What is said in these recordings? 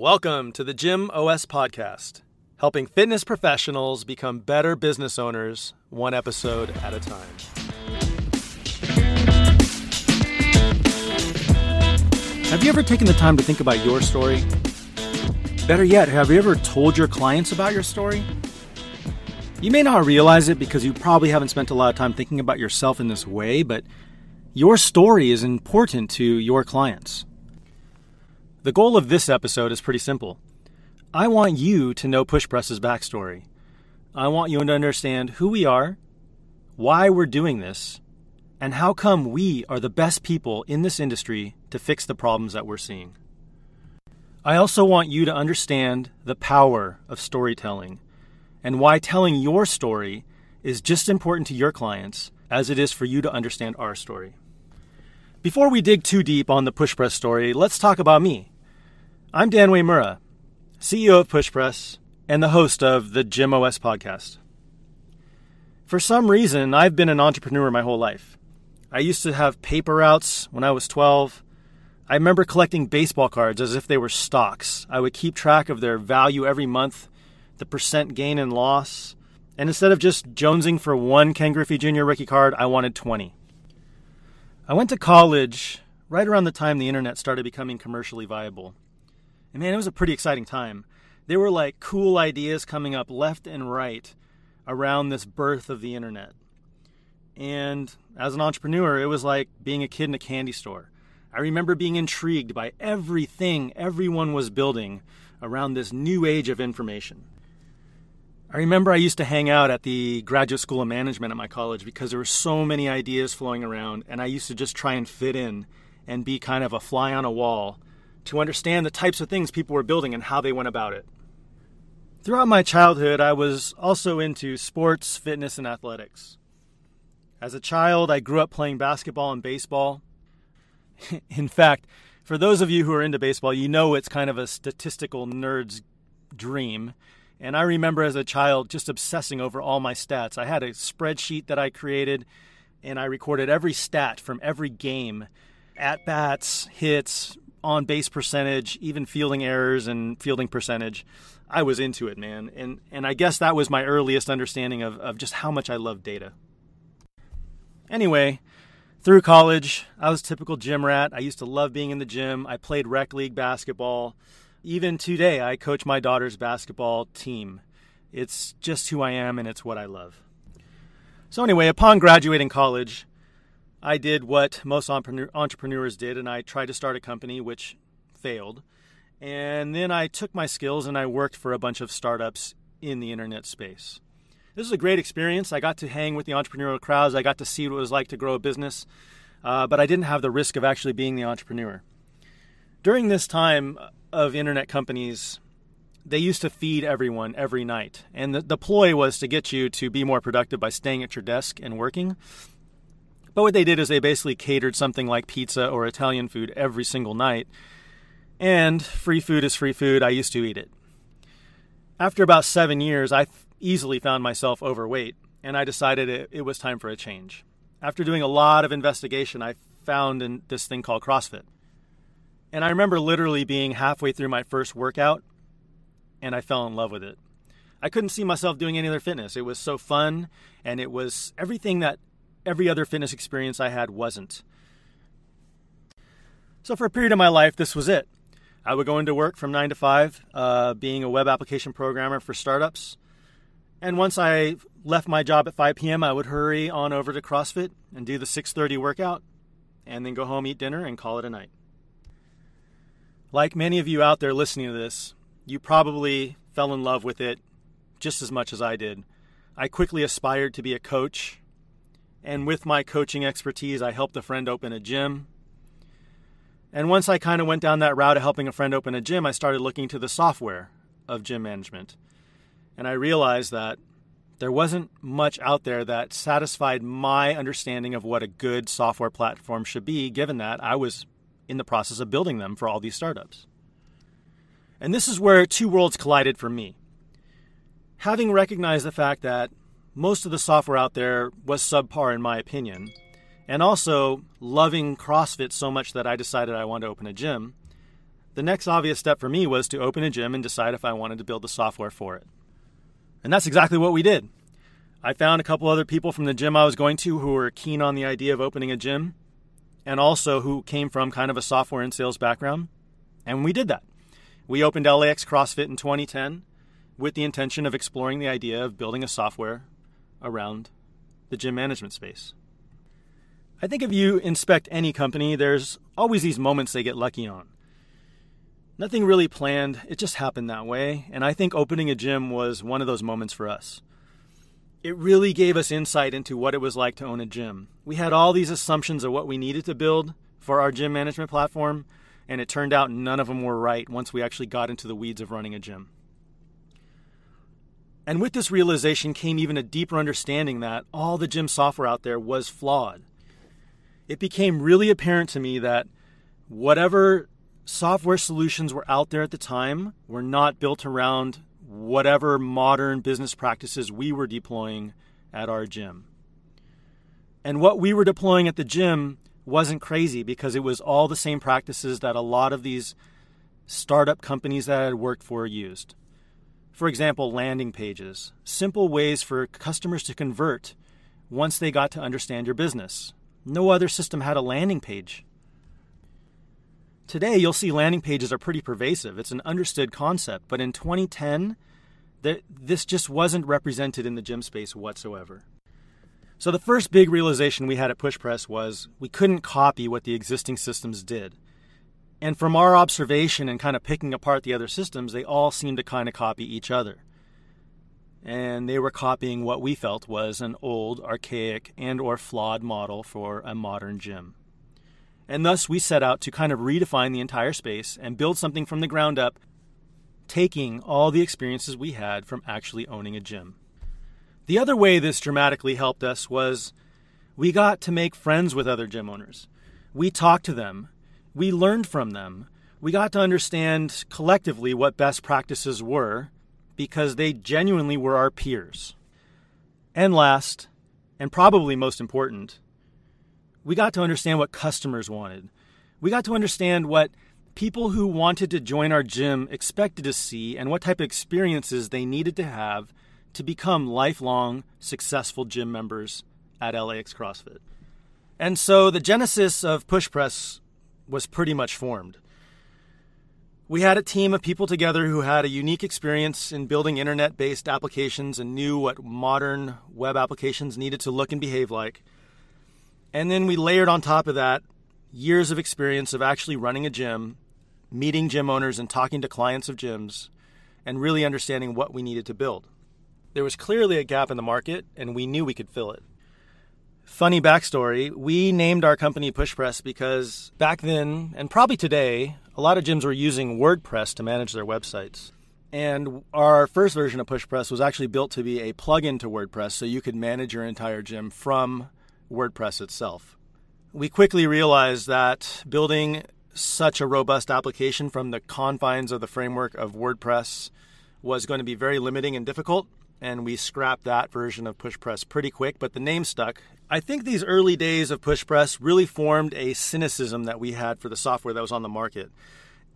Welcome to the Gym OS podcast, helping fitness professionals become better business owners one episode at a time. Have you ever taken the time to think about your story? Better yet, have you ever told your clients about your story? You may not realize it because you probably haven't spent a lot of time thinking about yourself in this way, but your story is important to your clients. The goal of this episode is pretty simple. I want you to know PushPress's backstory. I want you to understand who we are, why we're doing this, and how come we are the best people in this industry to fix the problems that we're seeing. I also want you to understand the power of storytelling and why telling your story is just important to your clients as it is for you to understand our story. Before we dig too deep on the PushPress story, let's talk about me. I'm Dan Uemura, CEO of PushPress and the host of the Gym OS podcast. For some reason, I've been an entrepreneur my whole life. I used to have paper routes when I was 12. I remember collecting baseball cards as if they were stocks. I would keep track of their value every month, the percent gain and loss, and instead of just jonesing for one Ken Griffey Jr. rookie card, I wanted 20. I went to college right around the time the internet started becoming commercially viable. And man, it was a pretty exciting time. There were like cool ideas coming up left and right around this birth of the internet. And as an entrepreneur, it was like being a kid in a candy store. I remember being intrigued by everything everyone was building around this new age of information. I remember I used to hang out at the graduate school of management at my college because there were so many ideas flowing around, and I used to just try and fit in and be kind of a fly on a wall to understand the types of things people were building and how they went about it. Throughout my childhood, I was also into sports, fitness, and athletics. As a child, I grew up playing basketball and baseball. in fact, for those of you who are into baseball, you know it's kind of a statistical nerd's dream and I remember as a child just obsessing over all my stats. I had a spreadsheet that I created, and I recorded every stat from every game at bats, hits, on base percentage, even fielding errors and fielding percentage. I was into it, man. And, and I guess that was my earliest understanding of, of just how much I love data. Anyway, through college, I was typical gym rat. I used to love being in the gym. I played rec league basketball. Even today, I coach my daughter's basketball team. It's just who I am and it's what I love. So, anyway, upon graduating college, I did what most entrepreneurs did and I tried to start a company, which failed. And then I took my skills and I worked for a bunch of startups in the internet space. This was a great experience. I got to hang with the entrepreneurial crowds, I got to see what it was like to grow a business, uh, but I didn't have the risk of actually being the entrepreneur. During this time, of internet companies they used to feed everyone every night. And the, the ploy was to get you to be more productive by staying at your desk and working. But what they did is they basically catered something like pizza or Italian food every single night. And free food is free food. I used to eat it. After about seven years, I easily found myself overweight, and I decided it, it was time for a change. After doing a lot of investigation, I found in this thing called CrossFit. And I remember literally being halfway through my first workout and I fell in love with it. I couldn't see myself doing any other fitness. It was so fun and it was everything that every other fitness experience I had wasn't. So, for a period of my life, this was it. I would go into work from 9 to 5, uh, being a web application programmer for startups. And once I left my job at 5 p.m., I would hurry on over to CrossFit and do the 6:30 workout and then go home, eat dinner, and call it a night. Like many of you out there listening to this, you probably fell in love with it just as much as I did. I quickly aspired to be a coach, and with my coaching expertise, I helped a friend open a gym. And once I kind of went down that route of helping a friend open a gym, I started looking to the software of gym management. And I realized that there wasn't much out there that satisfied my understanding of what a good software platform should be, given that I was in the process of building them for all these startups. And this is where two worlds collided for me. Having recognized the fact that most of the software out there was subpar, in my opinion, and also loving CrossFit so much that I decided I wanted to open a gym, the next obvious step for me was to open a gym and decide if I wanted to build the software for it. And that's exactly what we did. I found a couple other people from the gym I was going to who were keen on the idea of opening a gym and also who came from kind of a software and sales background. And we did that. We opened LAX CrossFit in 2010 with the intention of exploring the idea of building a software around the gym management space. I think if you inspect any company, there's always these moments they get lucky on. Nothing really planned, it just happened that way, and I think opening a gym was one of those moments for us. It really gave us insight into what it was like to own a gym. We had all these assumptions of what we needed to build for our gym management platform, and it turned out none of them were right once we actually got into the weeds of running a gym. And with this realization came even a deeper understanding that all the gym software out there was flawed. It became really apparent to me that whatever software solutions were out there at the time were not built around whatever modern business practices we were deploying at our gym. And what we were deploying at the gym wasn't crazy because it was all the same practices that a lot of these startup companies that I had worked for used. For example, landing pages, simple ways for customers to convert once they got to understand your business. No other system had a landing page. Today, you'll see landing pages are pretty pervasive. It's an understood concept. But in 2010, th- this just wasn't represented in the gym space whatsoever. So the first big realization we had at PushPress was we couldn't copy what the existing systems did. And from our observation and kind of picking apart the other systems, they all seemed to kind of copy each other. And they were copying what we felt was an old, archaic, and or flawed model for a modern gym. And thus, we set out to kind of redefine the entire space and build something from the ground up, taking all the experiences we had from actually owning a gym. The other way this dramatically helped us was we got to make friends with other gym owners. We talked to them, we learned from them, we got to understand collectively what best practices were because they genuinely were our peers. And last, and probably most important, we got to understand what customers wanted. We got to understand what people who wanted to join our gym expected to see and what type of experiences they needed to have to become lifelong successful gym members at LAX CrossFit. And so the genesis of PushPress was pretty much formed. We had a team of people together who had a unique experience in building internet based applications and knew what modern web applications needed to look and behave like. And then we layered on top of that years of experience of actually running a gym, meeting gym owners and talking to clients of gyms, and really understanding what we needed to build. There was clearly a gap in the market, and we knew we could fill it. Funny backstory we named our company PushPress because back then, and probably today, a lot of gyms were using WordPress to manage their websites. And our first version of PushPress was actually built to be a plugin to WordPress so you could manage your entire gym from WordPress itself. We quickly realized that building such a robust application from the confines of the framework of WordPress was going to be very limiting and difficult, and we scrapped that version of PushPress pretty quick, but the name stuck. I think these early days of PushPress really formed a cynicism that we had for the software that was on the market.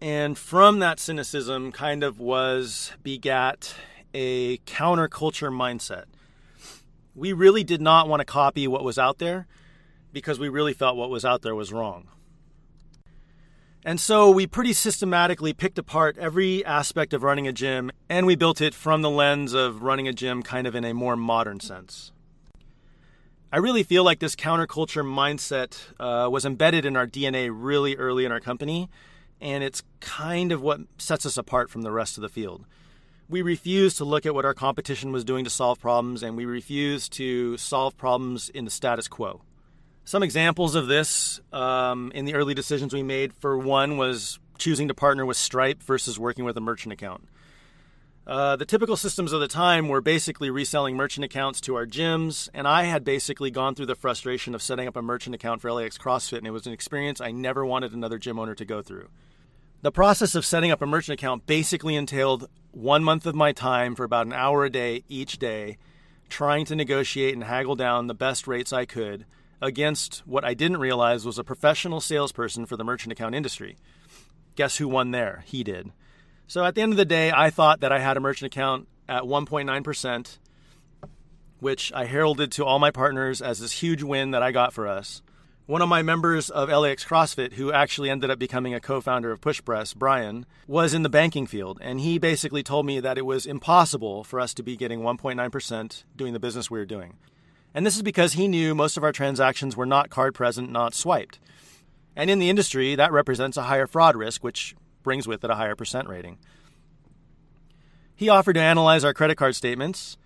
And from that cynicism, kind of was begat a counterculture mindset we really did not want to copy what was out there because we really felt what was out there was wrong. And so we pretty systematically picked apart every aspect of running a gym and we built it from the lens of running a gym kind of in a more modern sense. I really feel like this counterculture mindset uh, was embedded in our DNA really early in our company, and it's kind of what sets us apart from the rest of the field we refused to look at what our competition was doing to solve problems, and we refused to solve problems in the status quo. Some examples of this um, in the early decisions we made, for one, was choosing to partner with Stripe versus working with a merchant account. Uh, the typical systems of the time were basically reselling merchant accounts to our gyms, and I had basically gone through the frustration of setting up a merchant account for LAX CrossFit, and it was an experience I never wanted another gym owner to go through. The process of setting up a merchant account basically entailed one month of my time for about an hour a day each day, trying to negotiate and haggle down the best rates I could against what I didn't realize was a professional salesperson for the merchant account industry. Guess who won there? He did. So at the end of the day, I thought that I had a merchant account at 1.9%, which I heralded to all my partners as this huge win that I got for us. One of my members of LAX CrossFit, who actually ended up becoming a co founder of PushPress, Brian, was in the banking field. And he basically told me that it was impossible for us to be getting 1.9% doing the business we were doing. And this is because he knew most of our transactions were not card present, not swiped. And in the industry, that represents a higher fraud risk, which brings with it a higher percent rating. He offered to analyze our credit card statements,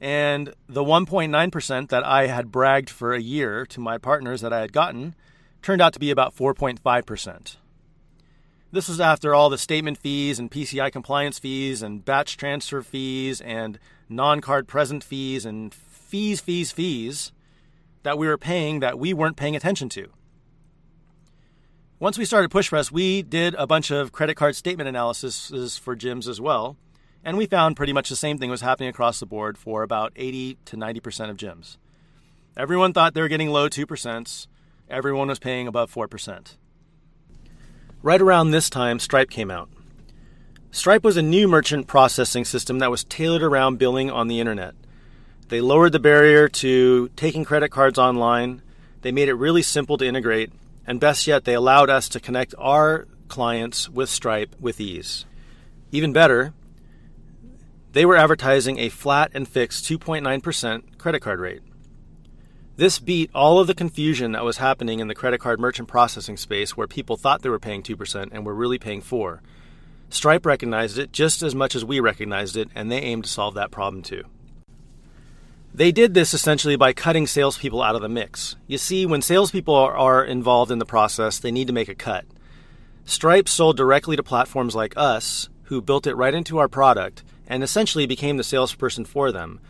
and the 1.9% that I had bragged for a year to my partners that I had gotten turned out to be about 4.5%. This was after all the statement fees and PCI compliance fees and batch transfer fees and non card present fees and fees, fees, fees that we were paying that we weren't paying attention to. Once we started PushPress, we did a bunch of credit card statement analysis for gyms as well, and we found pretty much the same thing was happening across the board for about 80 to 90% of gyms. Everyone thought they were getting low 2%, everyone was paying above 4%. Right around this time, Stripe came out. Stripe was a new merchant processing system that was tailored around billing on the internet. They lowered the barrier to taking credit cards online. They made it really simple to integrate and best yet, they allowed us to connect our clients with Stripe with ease. Even better, they were advertising a flat and fixed 2.9% credit card rate. This beat all of the confusion that was happening in the credit card merchant processing space where people thought they were paying 2% and were really paying 4. Stripe recognized it just as much as we recognized it and they aimed to solve that problem too. They did this essentially by cutting salespeople out of the mix. You see, when salespeople are, involved in the process, they need to make a cut. Stripe sold directly to platforms like us, who built it right into our product and essentially became the salesperson for them.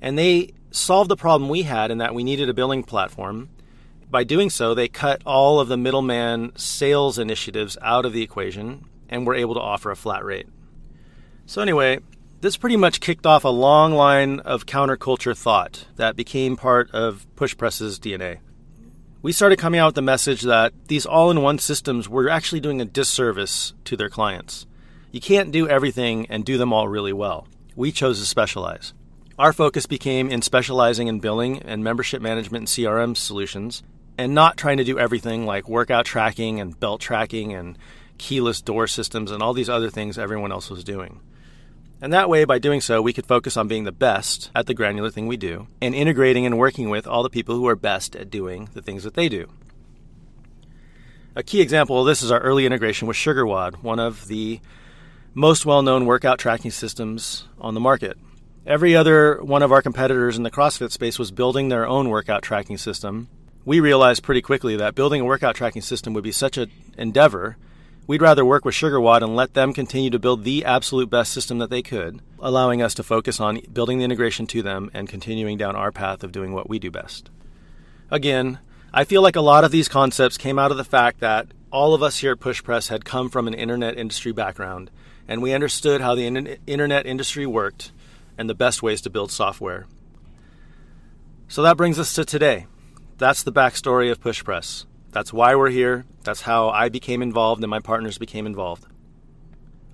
And they solved the problem we had in that we needed a billing platform. By doing so, they cut all of the middleman sales initiatives out of the equation and were able to offer a flat rate. So, anyway, this pretty much kicked off a long line of counterculture thought that became part of PushPress's DNA. We started coming out with the message that these all in one systems were actually doing a disservice to their clients. You can't do everything and do them all really well. We chose to specialize. Our focus became in specializing in billing and membership management and CRM solutions, and not trying to do everything like workout tracking and belt tracking and keyless door systems and all these other things everyone else was doing. And that way, by doing so, we could focus on being the best at the granular thing we do and integrating and working with all the people who are best at doing the things that they do. A key example of this is our early integration with SugarWOD, one of the most well known workout tracking systems on the market. Every other one of our competitors in the CrossFit space was building their own workout tracking system. We realized pretty quickly that building a workout tracking system would be such an endeavor We'd rather work with SugarWOD and let them continue to build the absolute best system that they could, allowing us to focus on building the integration to them and continuing down our path of doing what we do best. Again, I feel like a lot of these concepts came out of the fact that all of us here at PushPress had come from an internet industry background, and we understood how the internet industry worked and the best ways to build software. So that brings us to today. That's the backstory of PushPress. That's why we're here. That's how I became involved and my partners became involved.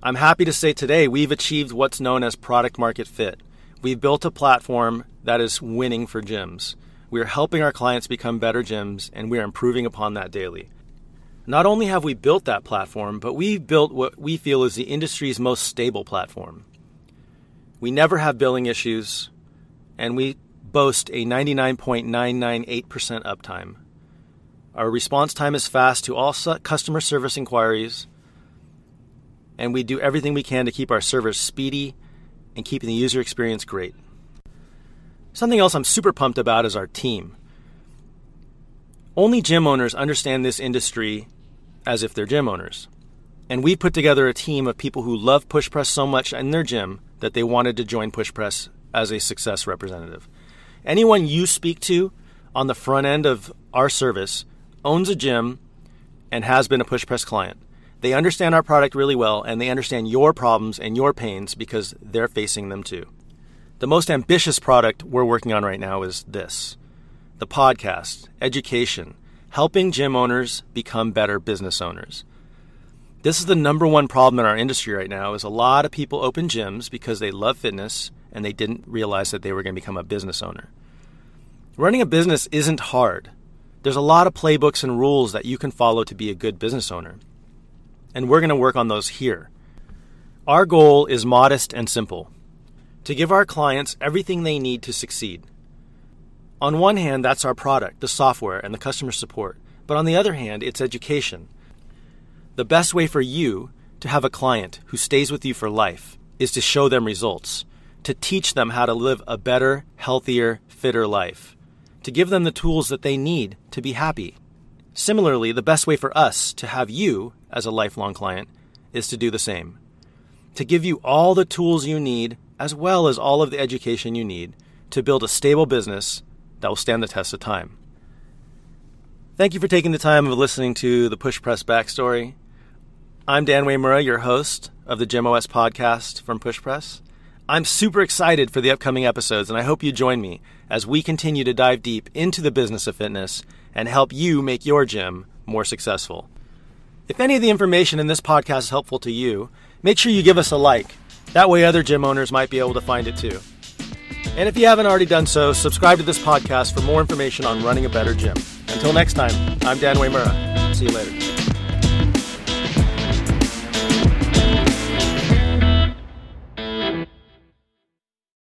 I'm happy to say today we've achieved what's known as product market fit. We've built a platform that is winning for gyms. We are helping our clients become better gyms, and we are improving upon that daily. Not only have we built that platform, but we've built what we feel is the industry's most stable platform. We never have billing issues, and we boast a 99.998% uptime. Our response time is fast to all customer service inquiries, and we do everything we can to keep our service speedy and keeping the user experience great. Something else I'm super pumped about is our team. Only gym owners understand this industry as if they're gym owners. And we put together a team of people who love PushPress so much in their gym that they wanted to join PushPress as a success representative. Anyone you speak to on the front end of our service owns a gym and has been a PushPress client. They understand our product really well and they understand your problems and your pains because they're facing them too. The most ambitious product we're working on right now is this the podcast, education, helping gym owners become better business owners. This is the number one problem in our industry right now is a lot of people open gyms because they love fitness and they didn't realize that they were going to become a business owner. Running a business isn't hard. There's a lot of playbooks and rules that you can follow to be a good business owner. And we're going to work on those here. Our goal is modest and simple to give our clients everything they need to succeed. On one hand, that's our product, the software, and the customer support. But on the other hand, it's education the best way for you to have a client who stays with you for life is to show them results, to teach them how to live a better, healthier, fitter life, to give them the tools that they need to be happy. Similarly, the best way for us to have you as a lifelong client is to do the same. To give you all the tools you need, as well as all of the education you need, to build a stable business that will stand the test of time. Thank you for taking the time of listening to the PushPress Backstory. I'm Dan Uemura, your host of the GymOS podcast from PushPress. I'm super excited for the upcoming episodes, and I hope you join me as we continue to dive deep into the business of fitness and help you make your gym more successful. If any of the information in this podcast is helpful to you, make sure you give us a like. That way, other gym owners might be able to find it too. And if you haven't already done so, subscribe to this podcast for more information on running a better gym. Until next time, I'm Dan Uemura. See you later.